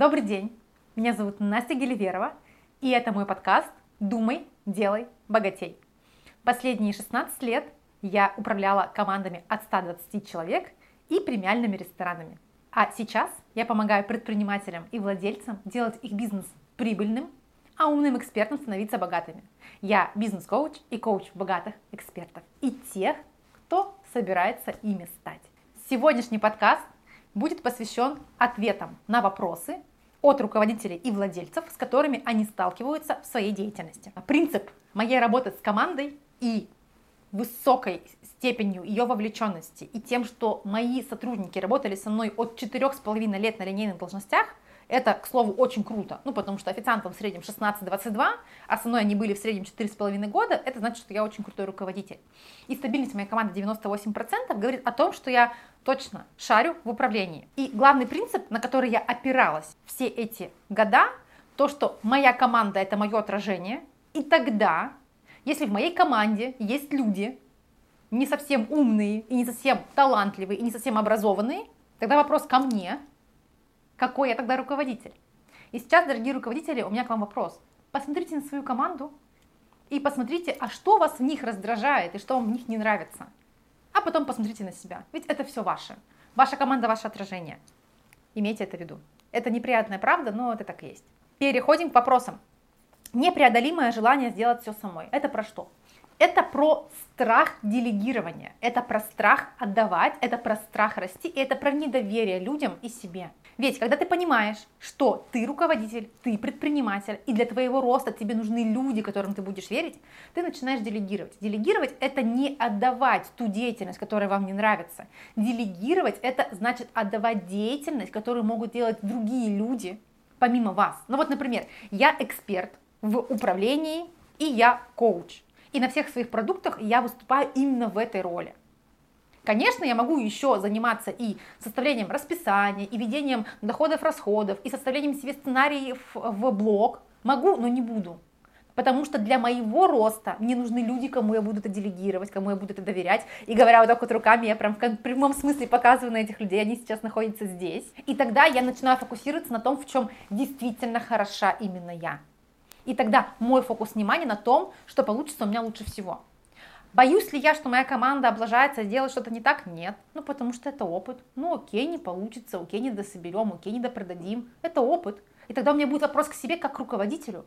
Добрый день, меня зовут Настя Геливерова, и это мой подкаст «Думай, делай, богатей». Последние 16 лет я управляла командами от 120 человек и премиальными ресторанами. А сейчас я помогаю предпринимателям и владельцам делать их бизнес прибыльным, а умным экспертам становиться богатыми. Я бизнес-коуч и коуч богатых экспертов и тех, кто собирается ими стать. Сегодняшний подкаст будет посвящен ответам на вопросы от руководителей и владельцев, с которыми они сталкиваются в своей деятельности. Принцип моей работы с командой и высокой степенью ее вовлеченности и тем, что мои сотрудники работали со мной от 4,5 лет на линейных должностях, это, к слову, очень круто, ну, потому что официантам в среднем 16-22, а со мной они были в среднем 4,5 года, это значит, что я очень крутой руководитель. И стабильность моей команды 98% говорит о том, что я точно шарю в управлении. И главный принцип, на который я опиралась все эти года, то, что моя команда это мое отражение, и тогда, если в моей команде есть люди, не совсем умные, и не совсем талантливые, и не совсем образованные, тогда вопрос ко мне, какой я тогда руководитель? И сейчас, дорогие руководители, у меня к вам вопрос. Посмотрите на свою команду и посмотрите, а что вас в них раздражает и что вам в них не нравится. А потом посмотрите на себя. Ведь это все ваше. Ваша команда, ваше отражение. Имейте это в виду. Это неприятная правда, но это так и есть. Переходим к вопросам. Непреодолимое желание сделать все самой. Это про что? Это про страх делегирования, это про страх отдавать, это про страх расти, и это про недоверие людям и себе. Ведь когда ты понимаешь, что ты руководитель, ты предприниматель, и для твоего роста тебе нужны люди, которым ты будешь верить, ты начинаешь делегировать. Делегировать это не отдавать ту деятельность, которая вам не нравится. Делегировать это значит отдавать деятельность, которую могут делать другие люди, помимо вас. Ну вот, например, я эксперт в управлении, и я коуч. И на всех своих продуктах я выступаю именно в этой роли. Конечно, я могу еще заниматься и составлением расписания, и ведением доходов-расходов, и составлением себе сценариев в блог. Могу, но не буду. Потому что для моего роста мне нужны люди, кому я буду это делегировать, кому я буду это доверять. И говоря вот так вот руками, я прям в прямом смысле показываю на этих людей, они сейчас находятся здесь. И тогда я начинаю фокусироваться на том, в чем действительно хороша именно я. И тогда мой фокус внимания на том, что получится у меня лучше всего. Боюсь ли я, что моя команда облажается, сделает что-то не так? Нет. Ну, потому что это опыт. Ну, окей, не получится, окей, не дособерем, окей, не допродадим. Это опыт. И тогда у меня будет вопрос к себе, как к руководителю.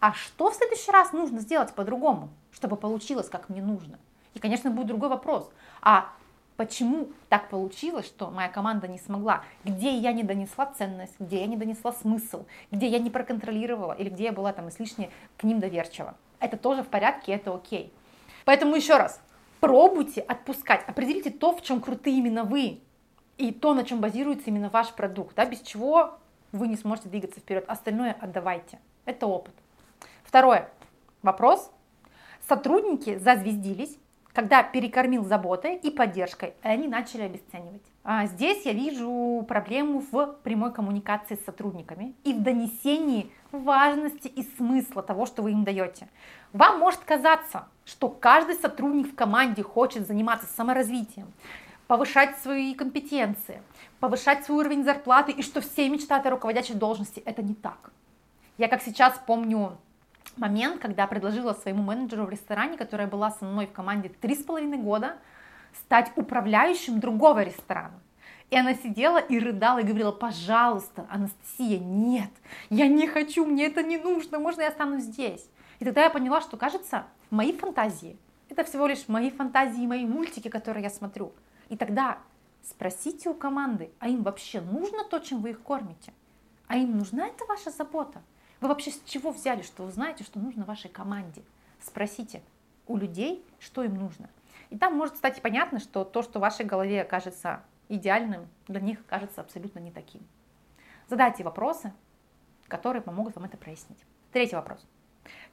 А что в следующий раз нужно сделать по-другому, чтобы получилось, как мне нужно? И, конечно, будет другой вопрос. А почему так получилось, что моя команда не смогла? Где я не донесла ценность, где я не донесла смысл, где я не проконтролировала или где я была там излишне к ним доверчива? Это тоже в порядке, это окей. Поэтому еще раз, пробуйте отпускать, определите то, в чем круты именно вы, и то, на чем базируется именно ваш продукт, да, без чего вы не сможете двигаться вперед. Остальное отдавайте. Это опыт. Второе. Вопрос. Сотрудники зазвездились, когда перекормил заботой и поддержкой, они начали обесценивать. А здесь я вижу проблему в прямой коммуникации с сотрудниками и в донесении важности и смысла того, что вы им даете. Вам может казаться, что каждый сотрудник в команде хочет заниматься саморазвитием, повышать свои компетенции, повышать свой уровень зарплаты и что все мечтают о руководящей должности. Это не так. Я как сейчас помню момент, когда предложила своему менеджеру в ресторане, которая была со мной в команде три с половиной года, стать управляющим другого ресторана. И она сидела и рыдала и говорила, пожалуйста, Анастасия, нет, я не хочу, мне это не нужно, можно я останусь здесь? И тогда я поняла, что, кажется, мои фантазии, это всего лишь мои фантазии, мои мультики, которые я смотрю. И тогда спросите у команды, а им вообще нужно то, чем вы их кормите? А им нужна эта ваша забота? Вы вообще с чего взяли, что вы знаете, что нужно вашей команде? Спросите у людей, что им нужно. И там может стать понятно, что то, что в вашей голове кажется идеальным, для них кажется абсолютно не таким. Задайте вопросы, которые помогут вам это прояснить. Третий вопрос.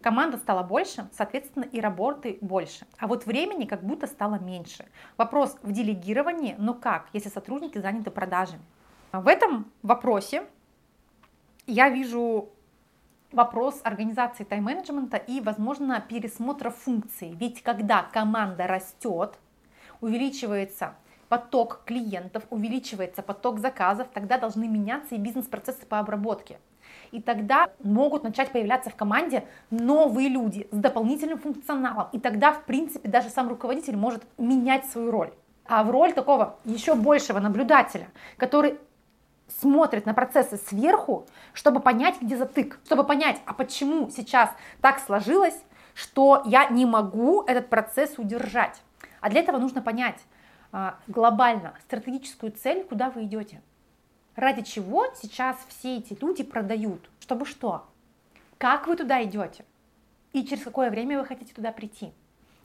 Команда стала больше, соответственно, и работы больше. А вот времени как будто стало меньше. Вопрос в делегировании, но как, если сотрудники заняты продажами? В этом вопросе я вижу вопрос организации тайм-менеджмента и, возможно, пересмотра функций. Ведь когда команда растет, увеличивается поток клиентов, увеличивается поток заказов, тогда должны меняться и бизнес-процессы по обработке. И тогда могут начать появляться в команде новые люди с дополнительным функционалом. И тогда, в принципе, даже сам руководитель может менять свою роль. А в роль такого еще большего наблюдателя, который смотрит на процессы сверху, чтобы понять, где затык, чтобы понять, а почему сейчас так сложилось, что я не могу этот процесс удержать. А для этого нужно понять а, глобально стратегическую цель, куда вы идете. Ради чего сейчас все эти люди продают? Чтобы что? Как вы туда идете? И через какое время вы хотите туда прийти?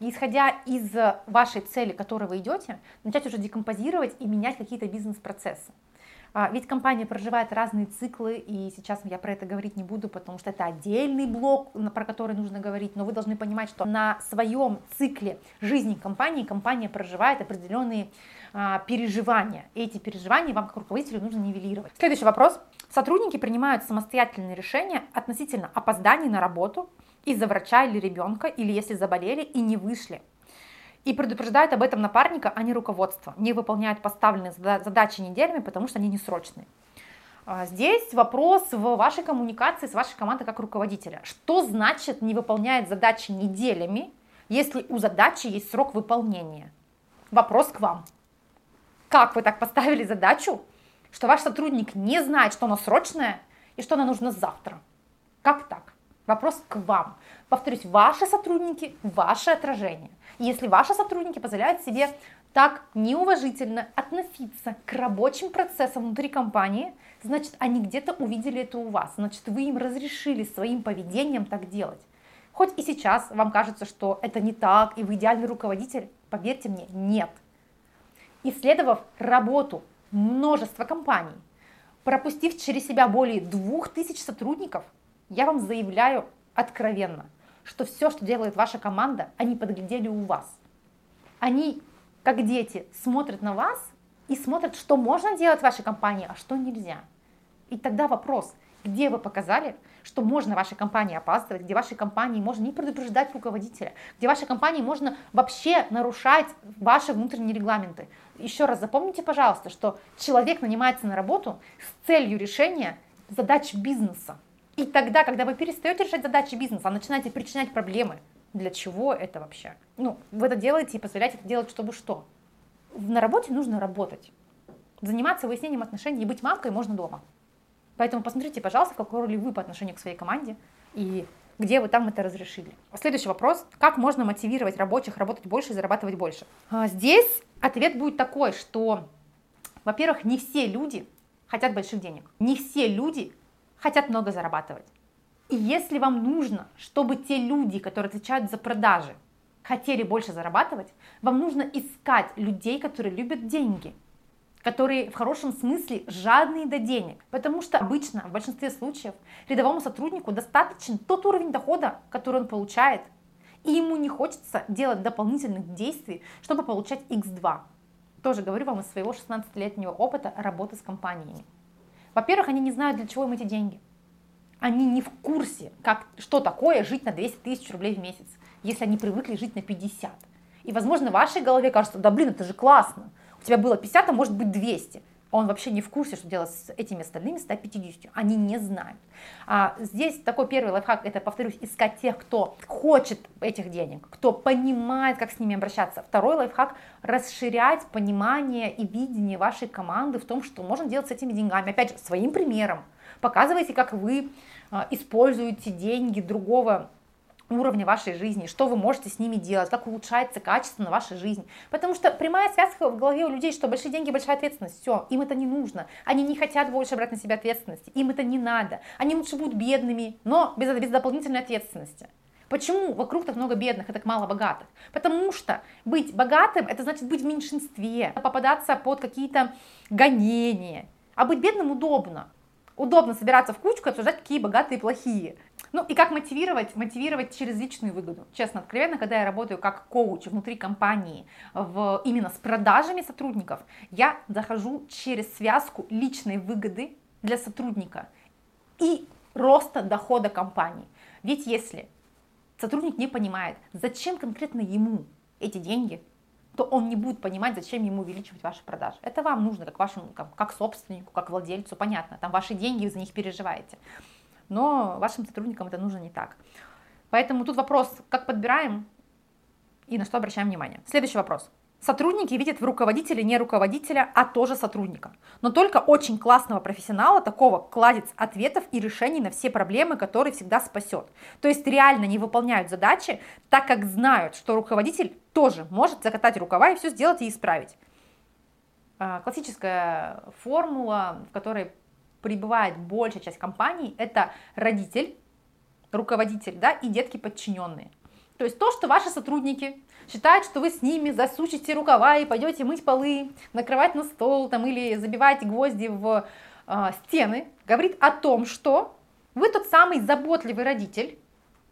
И исходя из вашей цели, к которой вы идете, начать уже декомпозировать и менять какие-то бизнес-процессы. А, ведь компания проживает разные циклы, и сейчас я про это говорить не буду, потому что это отдельный блок, про который нужно говорить, но вы должны понимать, что на своем цикле жизни компании компания проживает определенные а, переживания. Эти переживания вам как руководителю нужно нивелировать. Следующий вопрос. Сотрудники принимают самостоятельные решения относительно опозданий на работу из-за врача или ребенка, или если заболели и не вышли и предупреждают об этом напарника, а не руководство. Не выполняют поставленные задачи неделями, потому что они несрочные. А, здесь вопрос в вашей коммуникации с вашей командой как руководителя. Что значит не выполняет задачи неделями, если у задачи есть срок выполнения? Вопрос к вам. Как вы так поставили задачу, что ваш сотрудник не знает, что она срочная и что она нужна завтра? Как так? Вопрос к вам. Повторюсь, ваши сотрудники, ваше отражение. Если ваши сотрудники позволяют себе так неуважительно относиться к рабочим процессам внутри компании, значит, они где-то увидели это у вас, значит, вы им разрешили своим поведением так делать. Хоть и сейчас вам кажется, что это не так, и вы идеальный руководитель, поверьте мне, нет. Исследовав работу множества компаний, пропустив через себя более двух тысяч сотрудников, я вам заявляю откровенно, что все, что делает ваша команда, они подглядели у вас. Они, как дети, смотрят на вас и смотрят, что можно делать в вашей компании, а что нельзя. И тогда вопрос, где вы показали, что можно вашей компании опаздывать, где вашей компании можно не предупреждать руководителя, где вашей компании можно вообще нарушать ваши внутренние регламенты. Еще раз запомните, пожалуйста, что человек нанимается на работу с целью решения задач бизнеса. И тогда, когда вы перестаете решать задачи бизнеса, а начинаете причинять проблемы, для чего это вообще? Ну, вы это делаете и позволяете это делать, чтобы что? На работе нужно работать. Заниматься выяснением отношений и быть мамкой можно дома. Поэтому посмотрите, пожалуйста, в какой роли вы по отношению к своей команде и где вы там это разрешили. Следующий вопрос. Как можно мотивировать рабочих работать больше и зарабатывать больше? А, здесь ответ будет такой, что, во-первых, не все люди хотят больших денег. Не все люди хотят много зарабатывать. И если вам нужно, чтобы те люди, которые отвечают за продажи, хотели больше зарабатывать, вам нужно искать людей, которые любят деньги, которые в хорошем смысле жадные до денег. Потому что обычно, в большинстве случаев, рядовому сотруднику достаточен тот уровень дохода, который он получает, и ему не хочется делать дополнительных действий, чтобы получать x2. Тоже говорю вам из своего 16-летнего опыта работы с компаниями. Во-первых, они не знают, для чего им эти деньги. Они не в курсе, как, что такое жить на 200 тысяч рублей в месяц, если они привыкли жить на 50. И, возможно, в вашей голове кажется, да блин, это же классно. У тебя было 50, а может быть 200 он вообще не в курсе, что делать с этими остальными 150. Они не знают. А здесь такой первый лайфхак, это, повторюсь, искать тех, кто хочет этих денег, кто понимает, как с ними обращаться. Второй лайфхак – расширять понимание и видение вашей команды в том, что можно делать с этими деньгами. Опять же, своим примером. Показывайте, как вы а, используете деньги другого уровня вашей жизни, что вы можете с ними делать, как улучшается качество на вашей жизни. Потому что прямая связка в голове у людей, что большие деньги, большая ответственность. Все, им это не нужно. Они не хотят больше брать на себя ответственности. Им это не надо. Они лучше будут бедными, но без, без дополнительной ответственности. Почему вокруг так много бедных и так мало богатых? Потому что быть богатым – это значит быть в меньшинстве, попадаться под какие-то гонения. А быть бедным удобно. Удобно собираться в кучку и обсуждать, какие богатые и плохие. Ну и как мотивировать? Мотивировать через личную выгоду. Честно, откровенно, когда я работаю как коуч внутри компании, в, именно с продажами сотрудников, я захожу через связку личной выгоды для сотрудника и роста дохода компании. Ведь если сотрудник не понимает, зачем конкретно ему эти деньги, то он не будет понимать, зачем ему увеличивать ваши продажи. Это вам нужно, как вашему, как, как собственнику, как владельцу, понятно, там ваши деньги, вы за них переживаете. Но вашим сотрудникам это нужно не так. Поэтому тут вопрос, как подбираем и на что обращаем внимание. Следующий вопрос. Сотрудники видят в руководителе не руководителя, а тоже сотрудника. Но только очень классного профессионала, такого кладец ответов и решений на все проблемы, который всегда спасет. То есть реально не выполняют задачи, так как знают, что руководитель тоже может закатать рукава и все сделать и исправить. А, классическая формула, в которой прибывает большая часть компаний, это родитель, руководитель да, и детки подчиненные. То есть то, что ваши сотрудники считают, что вы с ними засучите рукава и пойдете мыть полы, накрывать на стол там, или забивать гвозди в э, стены, говорит о том, что вы тот самый заботливый родитель,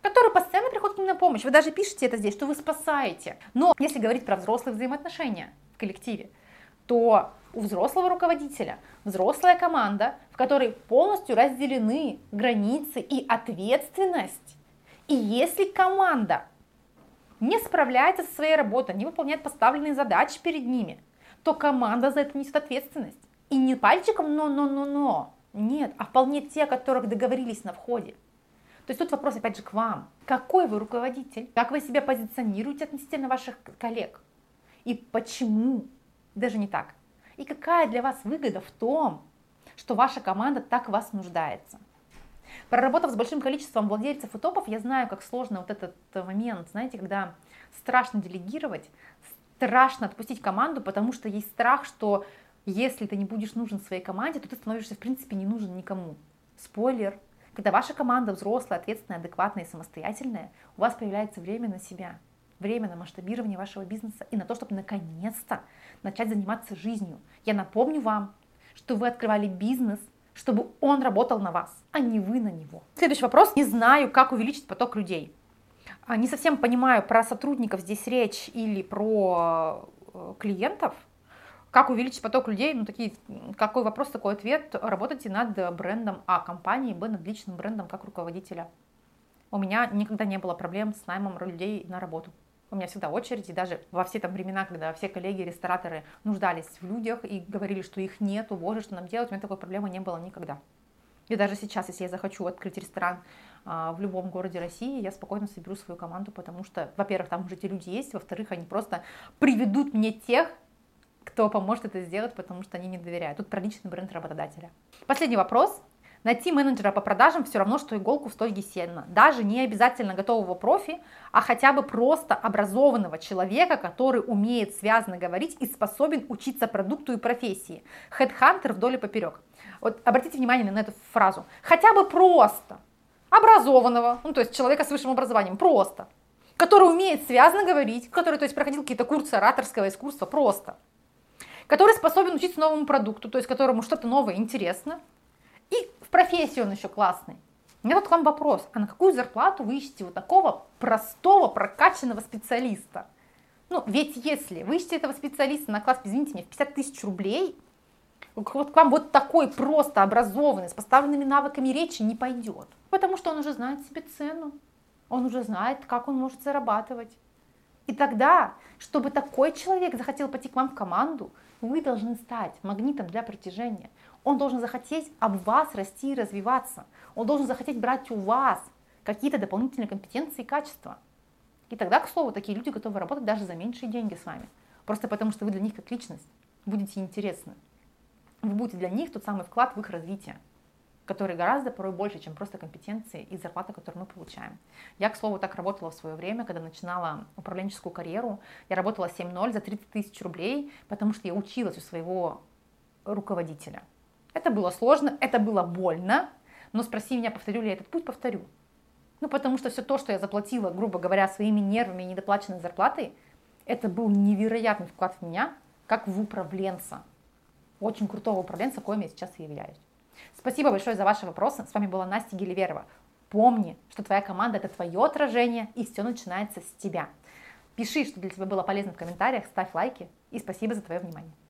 который постоянно приходит к ним на помощь. Вы даже пишете это здесь, что вы спасаете. Но если говорить про взрослые взаимоотношения в коллективе, то у взрослого руководителя взрослая команда, в которой полностью разделены границы и ответственность. И если команда не справляется со своей работой, не выполняет поставленные задачи перед ними, то команда за это несет ответственность. И не пальчиком но-но-но-но, нет, а вполне те, о которых договорились на входе. То есть тут вопрос опять же к вам. Какой вы руководитель? Как вы себя позиционируете относительно ваших коллег? И почему? Даже не так. И какая для вас выгода в том, что ваша команда так вас нуждается? Проработав с большим количеством владельцев и топов, я знаю, как сложно вот этот момент, знаете, когда страшно делегировать, страшно отпустить команду, потому что есть страх, что если ты не будешь нужен своей команде, то ты становишься, в принципе, не нужен никому. Спойлер. Когда ваша команда взрослая, ответственная, адекватная и самостоятельная, у вас появляется время на себя, время на масштабирование вашего бизнеса и на то, чтобы наконец-то начать заниматься жизнью. Я напомню вам, что вы открывали бизнес – чтобы он работал на вас, а не вы на него. Следующий вопрос. Не знаю, как увеличить поток людей. А, не совсем понимаю, про сотрудников здесь речь или про э, клиентов. Как увеличить поток людей? Ну, такие, какой вопрос, такой ответ. Работайте над брендом А компании, Б над личным брендом как руководителя. У меня никогда не было проблем с наймом людей на работу. У меня всегда очереди, даже во все там времена, когда все коллеги, рестораторы нуждались в людях и говорили, что их нету, боже, что нам делать, у меня такой проблемы не было никогда. И даже сейчас, если я захочу открыть ресторан а, в любом городе России, я спокойно соберу свою команду, потому что, во-первых, там уже эти люди есть, во-вторых, они просто приведут мне тех, кто поможет это сделать, потому что они мне доверяют. Тут про личный бренд работодателя. Последний вопрос. Найти менеджера по продажам все равно, что иголку в стоге сена. Даже не обязательно готового профи, а хотя бы просто образованного человека, который умеет связно говорить и способен учиться продукту и профессии. Хедхантер вдоль и поперек. Вот обратите внимание на эту фразу. Хотя бы просто образованного, ну то есть человека с высшим образованием, просто, который умеет связно говорить, который то есть проходил какие-то курсы ораторского искусства, просто, который способен учиться новому продукту, то есть которому что-то новое интересно, профессии он еще классный. У меня вот к вам вопрос, а на какую зарплату вы ищете вот такого простого, прокачанного специалиста? Ну, ведь если вы ищете этого специалиста на класс, извините меня, в 50 тысяч рублей, вот к вам вот такой просто образованный, с поставленными навыками речи не пойдет. Потому что он уже знает себе цену, он уже знает, как он может зарабатывать. И тогда, чтобы такой человек захотел пойти к вам в команду, вы должны стать магнитом для притяжения. Он должен захотеть об вас расти и развиваться. Он должен захотеть брать у вас какие-то дополнительные компетенции и качества. И тогда, к слову, такие люди готовы работать даже за меньшие деньги с вами. Просто потому, что вы для них как личность будете интересны. Вы будете для них тот самый вклад в их развитие, который гораздо порой больше, чем просто компетенции и зарплата, которую мы получаем. Я, к слову, так работала в свое время, когда начинала управленческую карьеру. Я работала 7.0 за 30 тысяч рублей, потому что я училась у своего руководителя – это было сложно, это было больно, но спроси меня, повторю ли я этот путь, повторю. Ну, потому что все то, что я заплатила, грубо говоря, своими нервами и недоплаченной зарплатой, это был невероятный вклад в меня, как в управленца. Очень крутого управленца, коим я сейчас и являюсь. Спасибо большое за ваши вопросы. С вами была Настя Геливерова. Помни, что твоя команда – это твое отражение, и все начинается с тебя. Пиши, что для тебя было полезно в комментариях, ставь лайки, и спасибо за твое внимание.